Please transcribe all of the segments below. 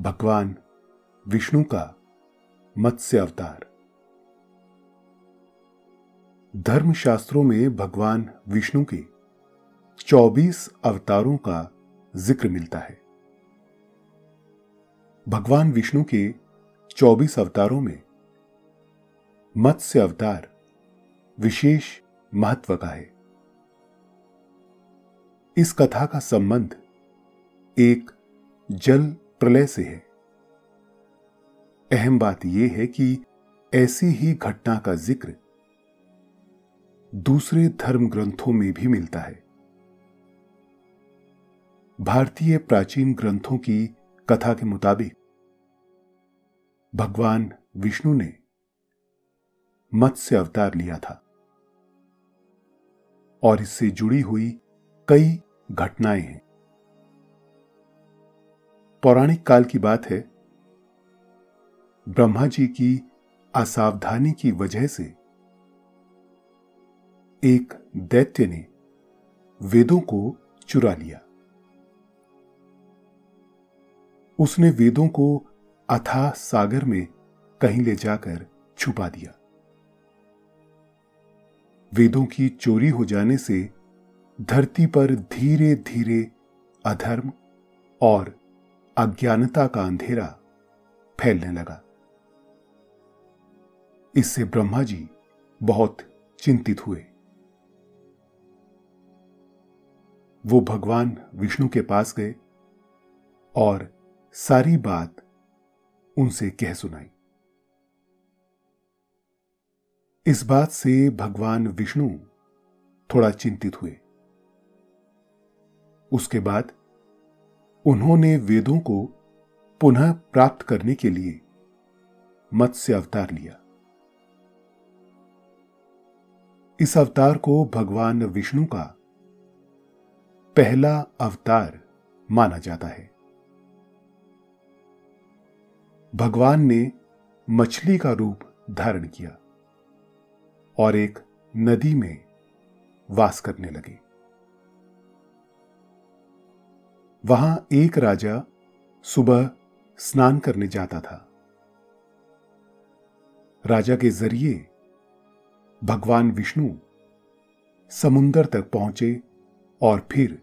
भगवान विष्णु का मत्स्य अवतार। धर्मशास्त्रों में भगवान विष्णु के 24 अवतारों का ज़िक्र मिलता है। भगवान विष्णु के 24 अवतारों में मत्स्य अवतार विशेष महत्व का है। इस कथा का संबंध एक जल प्रलय से है। अहम बात यह है कि ऐसी ही घटना का ज़िक्र दूसरे धर्म ग्रंथों में भी मिलता है। भारतीय प्राचीन ग्रंथों की कथा के मुताबिक भगवान विष्णु ने मत्स्य अवतार लिया था और इससे जुड़ी हुई कई घटनाएँ हैं। पौराणिक काल की बात है। ब्रह्मा जी की असावधानी की वजह से एक दैत्य ने वेदों को चुरा लिया। उसने वेदों को अथाह सागर में कहीं ले जाकर छुपा दिया। वेदों की चोरी हो जाने से धरती पर धीरे धीरे अधर्म और अज्ञानता का अंधेरा फैलने लगा। इससे ब्रह्मा जी बहुत चिंतित हुए। वो भगवान विष्णु के पास गए और सारी बात उनसे कह सुनाई। इस बात से भगवान विष्णु थोड़ा चिंतित हुए। उसके बाद उन्होंने वेदों को पुनः प्राप्त करने के लिए मत्स्य अवतार लिया। इस अवतार को भगवान विष्णु का पहला अवतार माना जाता है। भगवान ने मछली का रूप धारण किया और एक नदी में वास करने लगे। वहाँ एक राजा सुबह स्नान करने जाता था। राजा के ज़रिए भगवान विष्णु समुंदर तक पहुँचे और फिर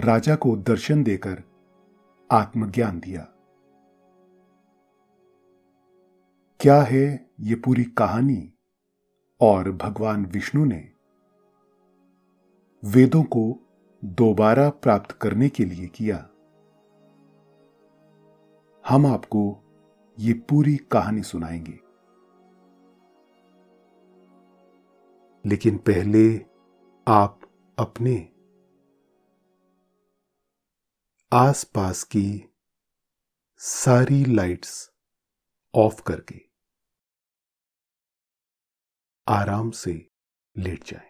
राजा को दर्शन देकर आत्मज्ञान दिया। क्या है ये पूरी कहानी और भगवान विष्णु ने वेदों को दोबारा प्राप्त करने के लिए किया हम आपको ये पूरी कहानी सुनाएँगे लेकिन पहले आप अपने आसपास की सारी लाइट्स ऑफ़ करके आराम से लेट जाएँ।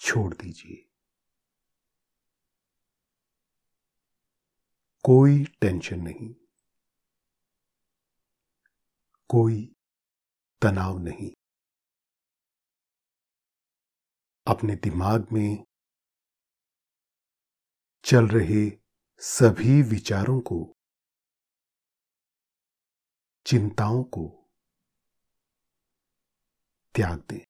छोड़ दीजिए। कोई टेंशन नहीं। कोई तनाव नहीं। अपने दिमाग में चल रहे सभी विचारों को, चिंताओं को त्याग दें।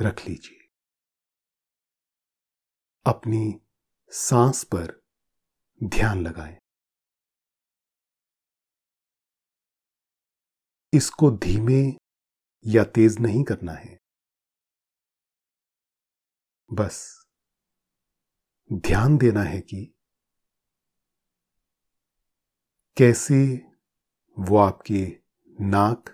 रख लीजिए। अपनी सांस पर ध्यान लगाएँ। इसको धीमे या तेज नहीं करना है। बस ध्यान देना है कि कैसे वो आपके नाक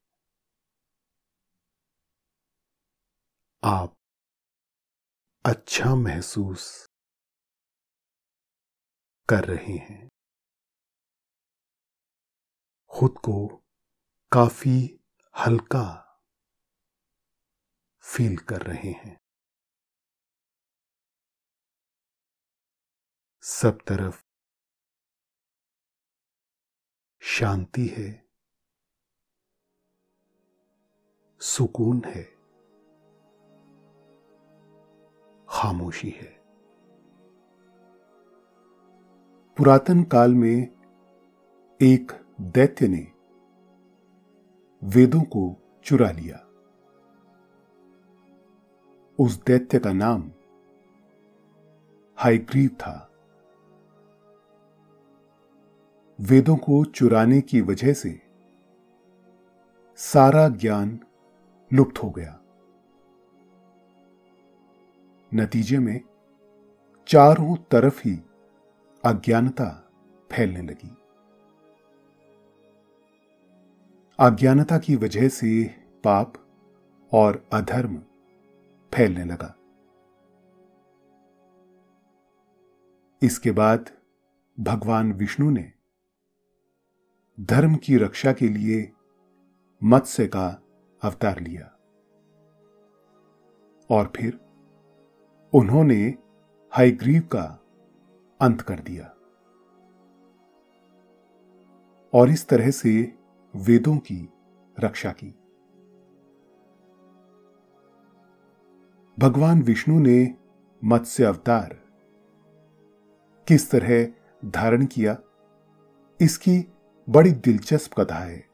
आप अच्छा महसूस कर रहे हैं। खुद को काफ़ी हल्का फील कर रहे हैं। सब तरफ़ शांति है, सुकून है। खामोशी है। पुरातन काल में एक दैत्य ने वेदों को चुरा लिया। उस दैत्य का नाम हाइग्रीव था। वेदों को चुराने की वजह से सारा ज्ञान लुप्त हो गया। नतीजे में चारों तरफ़ ही अज्ञानता फैलने लगी। अज्ञानता की वजह से पाप और अधर्म फैलने लगा। इसके बाद भगवान विष्णु ने धर्म की रक्षा के लिए मत्स्य का अवतार लिया और फिर उन्होंने हाईग्रीव का अंत कर दिया। और इस तरह से वेदों की रक्षा की। भगवान विष्णु ने मत्स्य अवतार किस तरह धारण किया, इसकी बड़ी दिलचस्प कथा है।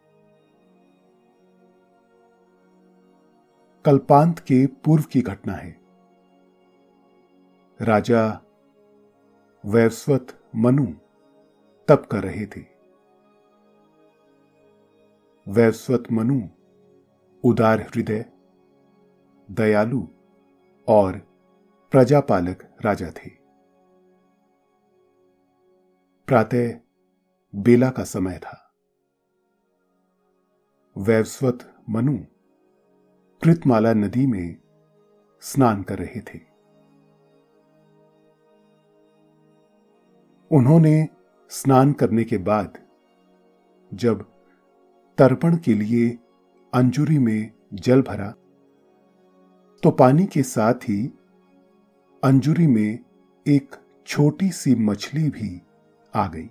कल्पांत के पूर्व की घटना है। राजा वैस्वत मनु तप कर रहे थे। वैस्वत मनु, उदार हृदय, दयालु और प्रजापालक राजा थे। प्रातः बेला का समय था। वैस्वत मनु कृतमाला नदी में स्नान कर रहे थे। उन्होंने स्नान करने के बाद, जब तर्पण के लिए अंजुरी में जल भरा तो पानी के साथ ही अंजुरी में एक छोटी सी मछली भी आ गई।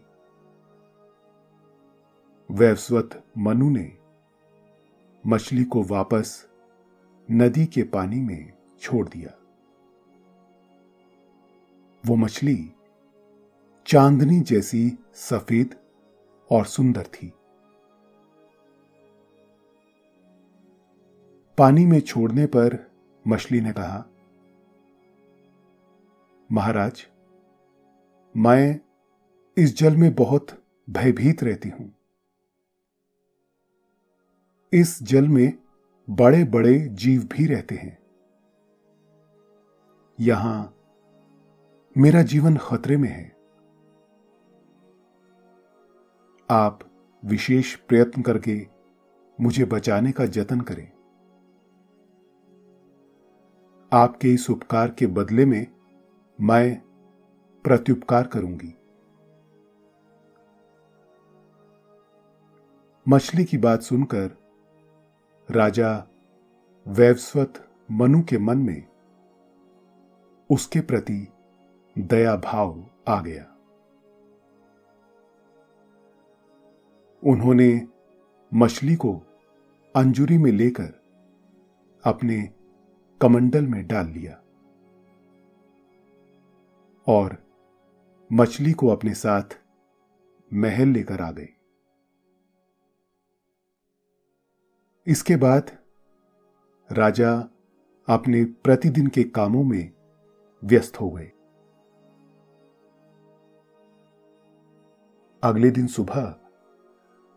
वैवस्वत मनु ने मछली को वापस नदी के पानी में छोड़ दिया। वो मछली चांदनी जैसी सफ़ेद और सुंदर थी। पानी में छोड़ने पर मछली ने कहा, महाराज, मैं इस जल में बहुत भयभीत रहती हूँ। इस जल में बड़े बड़े जीव भी रहते हैं। यहाँ मेरा जीवन खतरे में है। आप विशेष प्रयत्न करके मुझे बचाने का जतन करें। आपके इस उपकार के बदले में मैं प्रत्युपकार करूँगी। मछली की बात सुनकर राजा वैवस्वत मनु के मन में उसके प्रति दया भाव आ गया। उन्होंने मछली को अंजुरी में लेकर अपने कमंडल में डाल लिया और मछली को अपने साथ महल लेकर आ गए। इसके बाद राजा अपने प्रतिदिन के कामों में व्यस्त हो गए। अगले दिन सुबह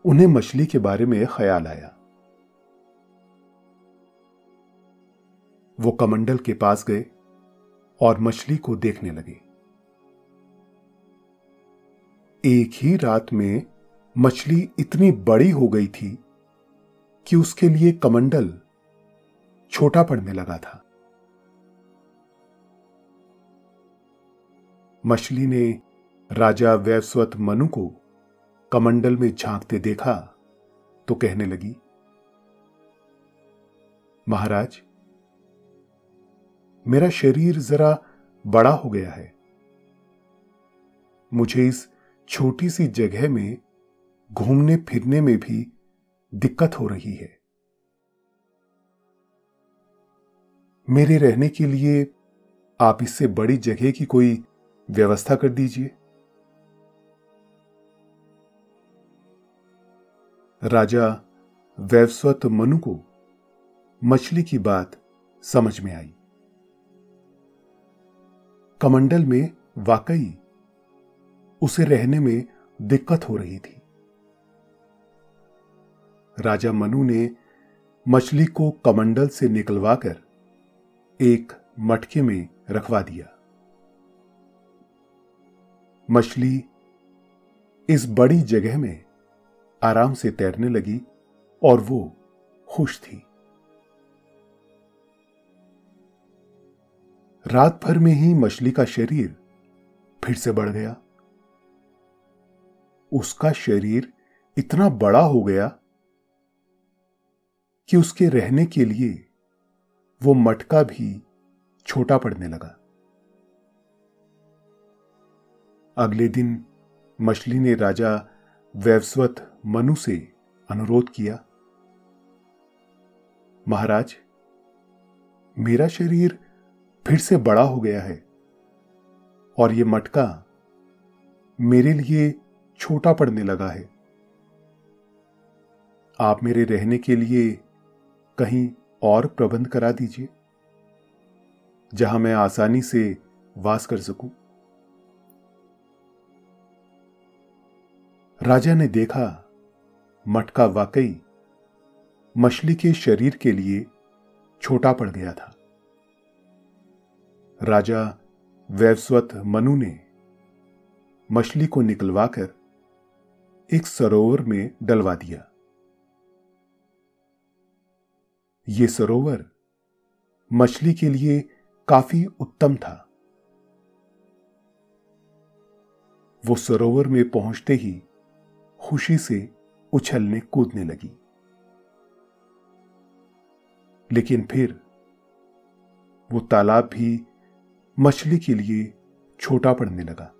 उन्हें मछली के बारे में ख्याल आया। वो कमंडल के पास गए और मछली को देखने लगे। एक ही रात में मछली इतनी बड़ी हो गई थी कि उसके लिए कमंडल छोटा पड़ने लगा था। मछली ने राजा वैवस्वत मनु को कमंडल में झांकते देखा तो कहने लगी, महाराज, मेरा शरीर जरा बड़ा हो गया है। मुझे इस छोटी सी जगह में घूमने फिरने में भी दिक्कत हो रही है। मेरे रहने के लिए आप इससे बड़ी जगह की कोई व्यवस्था कर दीजिए। राजा वैवस्वत मनु को मछली की बात समझ में आई। कमंडल में वाकई उसे रहने में दिक्कत हो रही थी। राजा मनु ने मछली को कमंडल से निकलवाकर एक मटके में रखवा दिया। मछली इस बड़ी जगह में आराम से तैरने लगी और वो खुश थी। रात भर में ही मछली का शरीर फिर से बढ़ गया। उसका शरीर इतना बड़ा हो गया कि उसके रहने के लिए वो मटका भी छोटा पड़ने लगा। अगले दिन मछली ने राजा वैवस्वत मनु से अनुरोध किया। महाराज, मेरा शरीर फिर से बड़ा हो गया है और ये मटका मेरे लिए छोटा पड़ने लगा है। आप मेरे रहने के लिए कहीं और प्रबंध करा दीजिए, जहाँ मैं आसानी से वास कर सकूँ। राजा ने देखा, मटका वाकई मछली के शरीर के लिए छोटा पड़ गया था। राजा वैवस्वत मनु ने मछली को निकलवाकर एक सरोवर में डलवा दिया। ये सरोवर मछली के लिए काफ़ी उत्तम था। वो सरोवर में पहुँचते ही खुशी से उछलने कूदने लगी। लेकिन फिर वो तालाब भी मछली के लिए छोटा पड़ने लगा।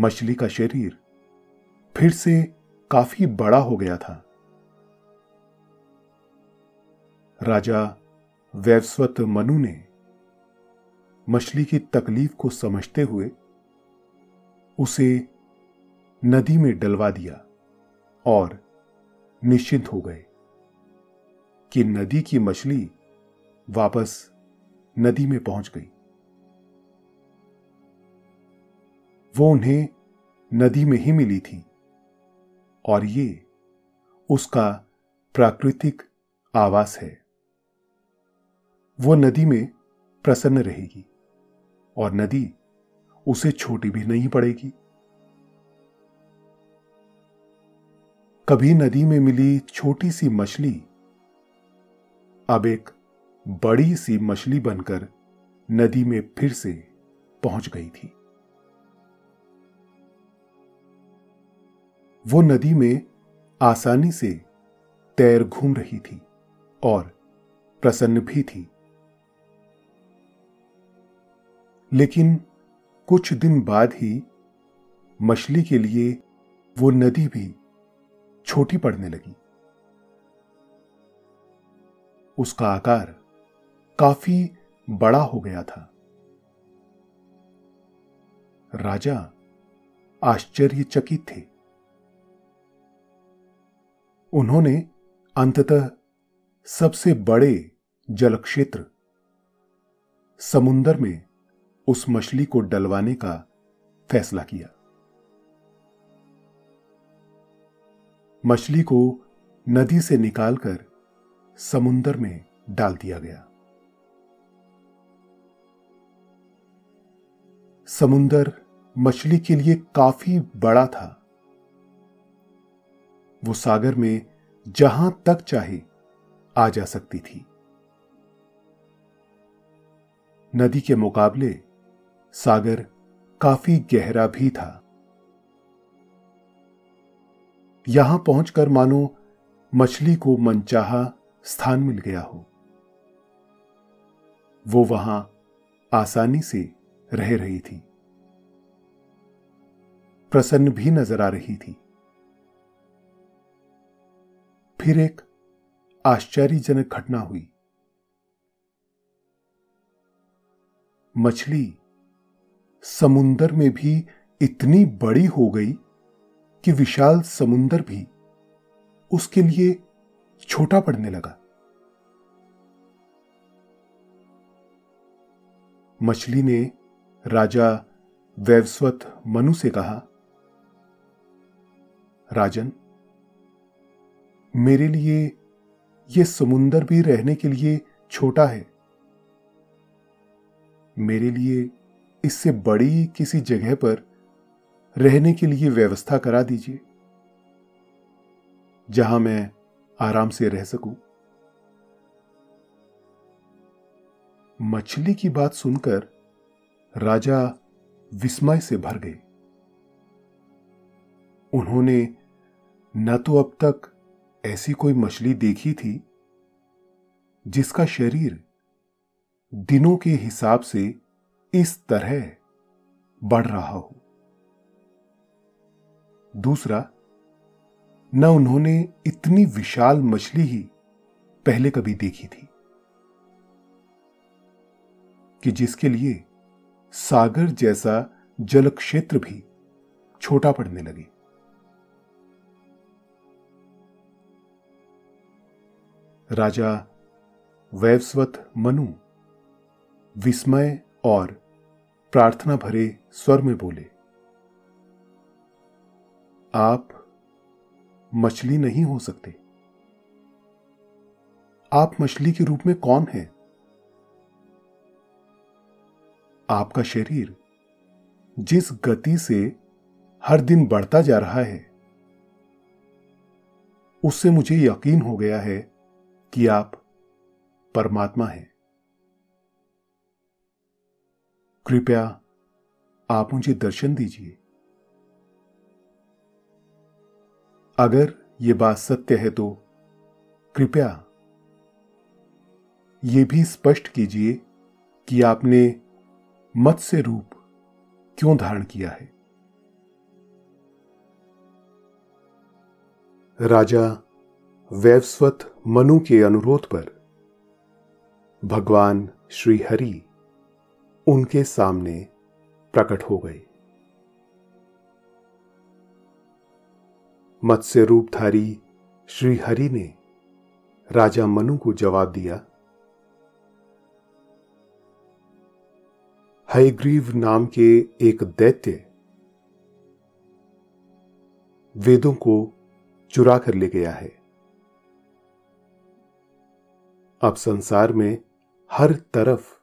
मछली का शरीर फिर से काफ़ी बड़ा हो गया था। राजा वैवस्वत मनु ने मछली की तकलीफ़ को समझते हुए उसे नदी में डलवा दिया और निश्चिंत हो गए कि नदी की मछली वापस नदी में पहुँच गई। वो उन्हें नदी में ही मिली थी और ये उसका प्राकृतिक आवास है। वो नदी में प्रसन्न रहेगी और नदी उसे छोटी भी नहीं पड़ेगी। कभी नदी में मिली छोटी सी मछली। अब एक बड़ी सी मछली बनकर नदी में फिर से पहुँच गई थी। वो नदी में आसानी से तैर घूम रही थी और प्रसन्न भी थी। लेकिन कुछ दिन बाद ही मछली के लिए वो नदी भी छोटी पड़ने लगी। उसका आकार काफ़ी बड़ा हो गया था। राजा आश्चर्यचकित थे। उन्होंने अंततः सबसे बड़े जल क्षेत्र समुन्दर में उस मछली को डलवाने का फैसला किया। मछली को नदी से निकालकर समुन्दर में डाल दिया गया। समुन्दर मछली के लिए काफ़ी बड़ा था। वो सागर में जहाँ तक चाहे आ जा सकती थी। नदी के मुकाबले सागर काफ़ी गहरा भी था। यहाँ पहुंचकर मानो मछली को मनचाहा स्थान मिल गया हो। वो वहाँ आसानी से रह रही थी। प्रसन्न भी नज़र आ रही थी। फिर एक आश्चर्यजनक घटना हुई। मछली समुंदर में भी इतनी बड़ी हो गई कि विशाल समुंदर भी उसके लिए छोटा पड़ने लगा। मछली ने राजा वैवस्वत मनु से कहा, राजन, मेरे लिए यह समुंदर भी रहने के लिए छोटा है। मेरे लिए इससे बड़ी किसी जगह पर रहने के लिए व्यवस्था करा दीजिए, जहाँ मैं आराम से रह सकूँ। मछली की बात सुनकर राजा विस्मय से भर गए। उन्होंने न तो अब तक ऐसी कोई मछली देखी थी, जिसका शरीर दिनों के हिसाब से इस तरह बढ़ रहा हो। दूसरा, न उन्होंने इतनी विशाल मछली ही पहले कभी देखी थी कि जिसके लिए सागर जैसा जल क्षेत्र भी छोटा पड़ने लगे। राजा वैवस्वत मनु विस्मय और प्रार्थना भरे स्वर में बोले आप मछली नहीं हो सकते। आप मछली के रूप में कौन हैं? आपका शरीर जिस गति से हर दिन बढ़ता जा रहा है, उससे मुझे यकीन हो गया है कि आप परमात्मा हैं। कृपया आप मुझे दर्शन दीजिए। अगर ये बात सत्य है तो कृपया ये भी स्पष्ट कीजिए कि आपने मत्स्य रूप क्यों धारण किया है। राजा वैवस्वत मनु के अनुरोध पर भगवान श्री हरि उनके सामने प्रकट हो गए। मत्स्य रूपधारी श्री हरि ने राजा मनु को जवाब दिया, हयग्रीव नाम के एक दैत्य वेदों को चुरा कर ले गया है। अब संसार में हर तरफ़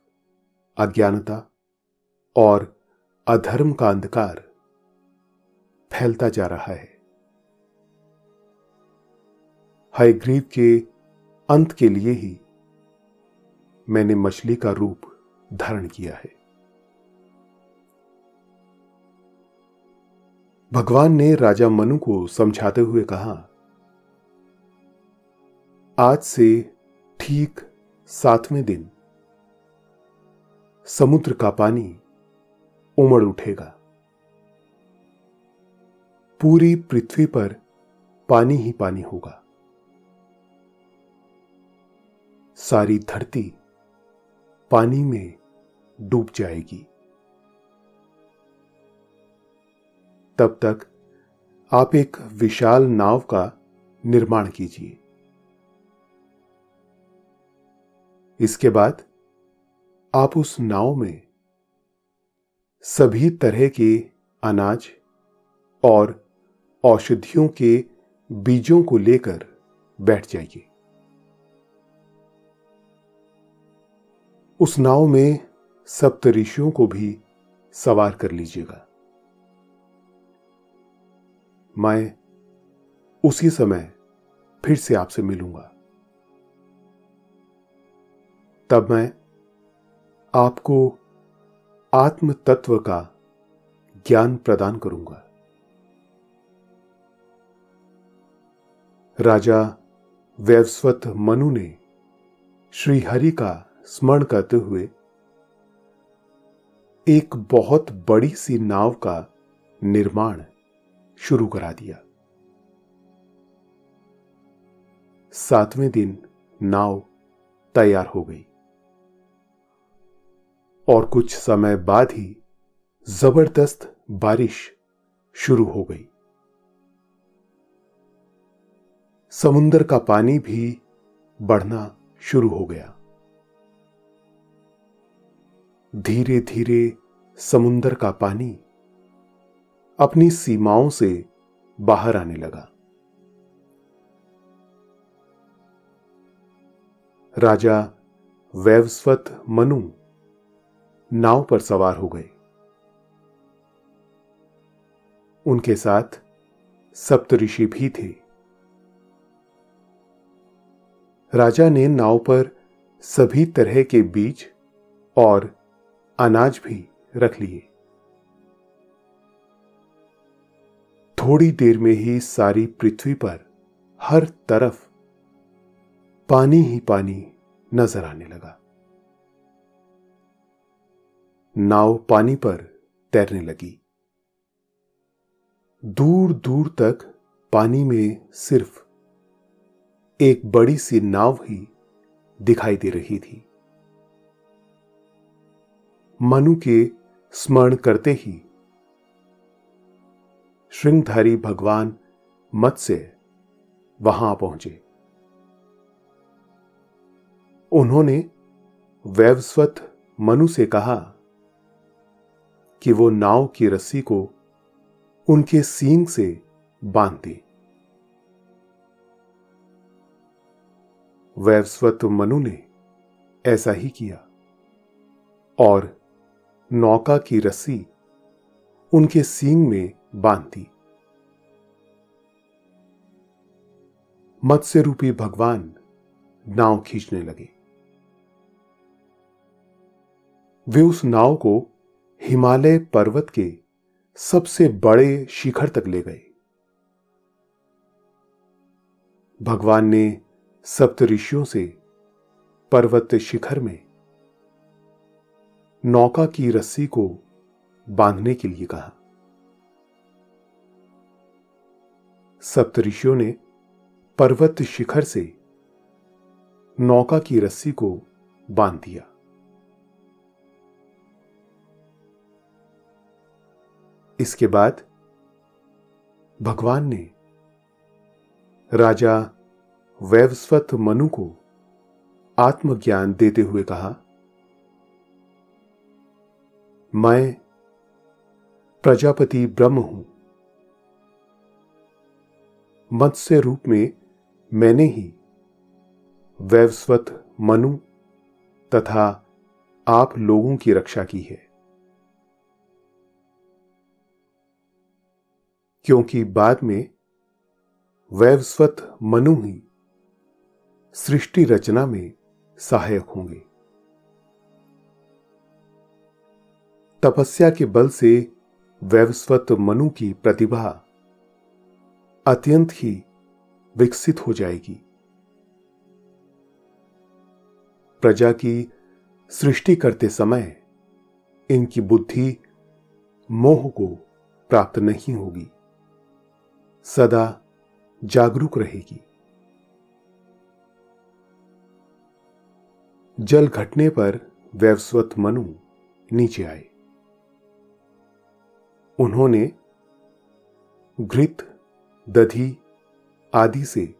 अज्ञानता और अधर्म का अंधकार फैलता जा रहा है। हयग्रीव के अंत के लिए ही मैंने मछली का रूप धारण किया है। भगवान ने राजा मनु को समझाते हुए कहा, आज से ठीक सातवें दिन समुद्र का पानी उमड़ उठेगा। पूरी पृथ्वी पर पानी ही पानी होगा। सारी धरती पानी में डूब जाएगी। तब तक आप एक विशाल नाव का निर्माण कीजिए। इसके बाद आप उस नाव में सभी तरह के अनाज और औषधियों के बीजों को लेकर बैठ जाइए। उस नाव में सप्त ऋषियों को भी सवार कर लीजिएगा। मैं उसी समय फिर से आपसे मिलूँगा। तब मैं आपको आत्म तत्व का ज्ञान प्रदान करूँगा। राजा वैवस्वत मनु ने श्रीहरि का स्मरण करते हुए एक बहुत बड़ी सी नाव का निर्माण शुरू करा दिया। सातवें दिन नाव तैयार हो गई और कुछ समय बाद ही ज़बरदस्त बारिश शुरू हो गई। समुद्र का पानी भी बढ़ना शुरू हो गया। धीरे धीरे समुंदर का पानी अपनी सीमाओं से बाहर आने लगा। राजा वैवस्वत मनु नाव पर सवार हो गए। उनके साथ सप्तऋषि भी थे। राजा ने नाव पर सभी तरह के बीज और अनाज भी रख लिए। थोड़ी देर में ही सारी पृथ्वी पर हर तरफ़ पानी ही पानी नज़र आने लगा। नाव पानी पर तैरने लगी। दूर दूर तक पानी में सिर्फ़ एक बड़ी सी नाव ही दिखाई दे रही थी। मनु के स्मरण करते ही। श्रृंगधारी भगवान मत्स्य वहाँ पहुँचे। उन्होंने वैवस्वत मनु से कहा कि वो नाव की रस्सी को उनके सींग से बाँध दे वैवस्वत मनु ने ऐसा ही किया और नौका की रस्सी उनके सींग में बाँध दी मत्स्य रूपी भगवान नाव खींचने लगे। वे उस नाव को हिमालय पर्वत के सबसे बड़े शिखर तक ले गए। भगवान ने सप्त ऋषियों से पर्वत शिखर में नौका की रस्सी को बांधने के लिए कहा। सप्तऋषियों ने पर्वत शिखर से नौका की रस्सी को बाँध दिया। इसके बाद भगवान ने राजा वैवस्वत मनु को आत्मज्ञान देते हुए कहा मैं प्रजापति ब्रह्म हूँ। मत्स्य रूप में मैंने ही वैवस्वत मनु तथा आप लोगों की रक्षा की है। क्योंकि बाद में वैवस्वत मनु ही सृष्टि रचना में सहायक होंगे। तपस्या के बल से वैवस्वत मनु की प्रतिभा अत्यंत ही विकसित हो जाएगी। प्रजा की सृष्टि करते समय इनकी बुद्धि मोह को प्राप्त नहीं होगी। सदा जागरूक रहेगी। जल घटने पर वैवस्वत मनु नीचे आए। उन्होंने घृत, दधी आदि से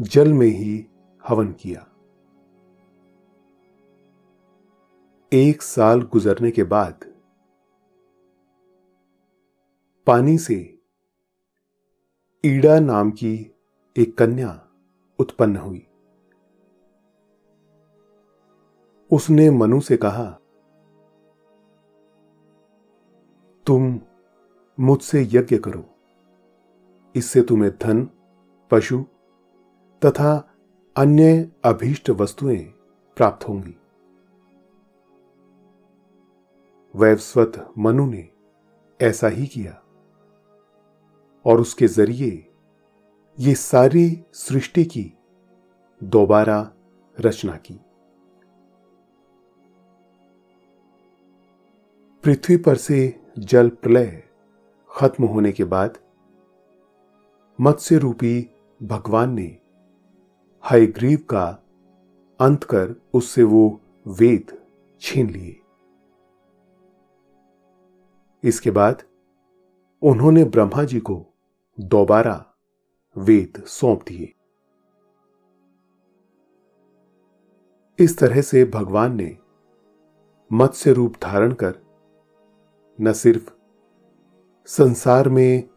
जल में ही हवन किया। एक साल गुजरने के बाद पानी से ईड़ा नाम की एक कन्या उत्पन्न हुई। उसने मनु से कहा तुम मुझसे यज्ञ करो। इससे तुम्हें धन, पशु तथा अन्य अभीष्ट वस्तुएँ प्राप्त होंगी। वैवस्वत मनु ने ऐसा ही किया और उसके ज़रिए ये सारी सृष्टि की दोबारा रचना की। पृथ्वी पर से जल प्रलय खत्म होने के बाद मत्स्य रूपी भगवान ने हयग्रीव का अंत कर उससे वो वेद छीन लिए। इसके बाद उन्होंने ब्रह्मा जी को दोबारा वेद सौंप दिए। इस तरह से भगवान ने मत्स्य रूप धारण कर न सिर्फ़ संसार में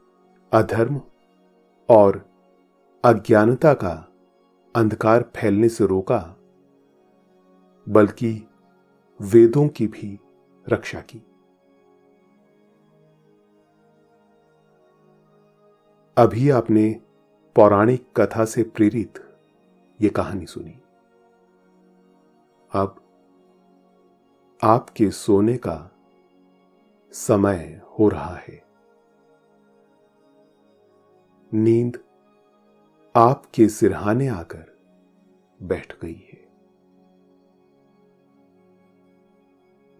अधर्म और अज्ञानता का अंधकार फैलने से रोका, बल्कि वेदों की भी रक्षा की। अभी आपने पौराणिक कथा से प्रेरित यह कहानी सुनी। अब आपके सोने का समय हो रहा है। नींद आपके सिरहाने आकर बैठ गई है।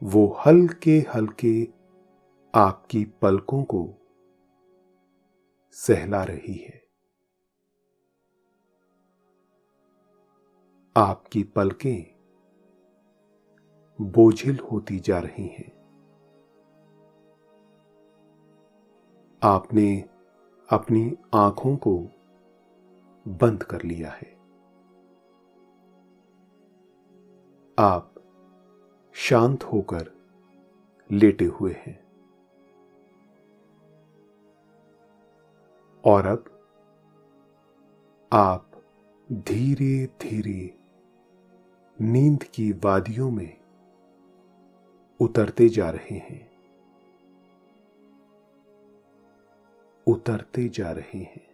वो हल्के हल्के आपकी पलकों को सहला रही है। आपकी पलकें बोझिल होती जा रही हैं। आपने अपनी आँखों को बंद कर लिया है। आप शांत होकर लेटे हुए हैं। और अब आप धीरे धीरे नींद की वादियों में उतरते जा रहे हैं। उतरते जा रहे हैं।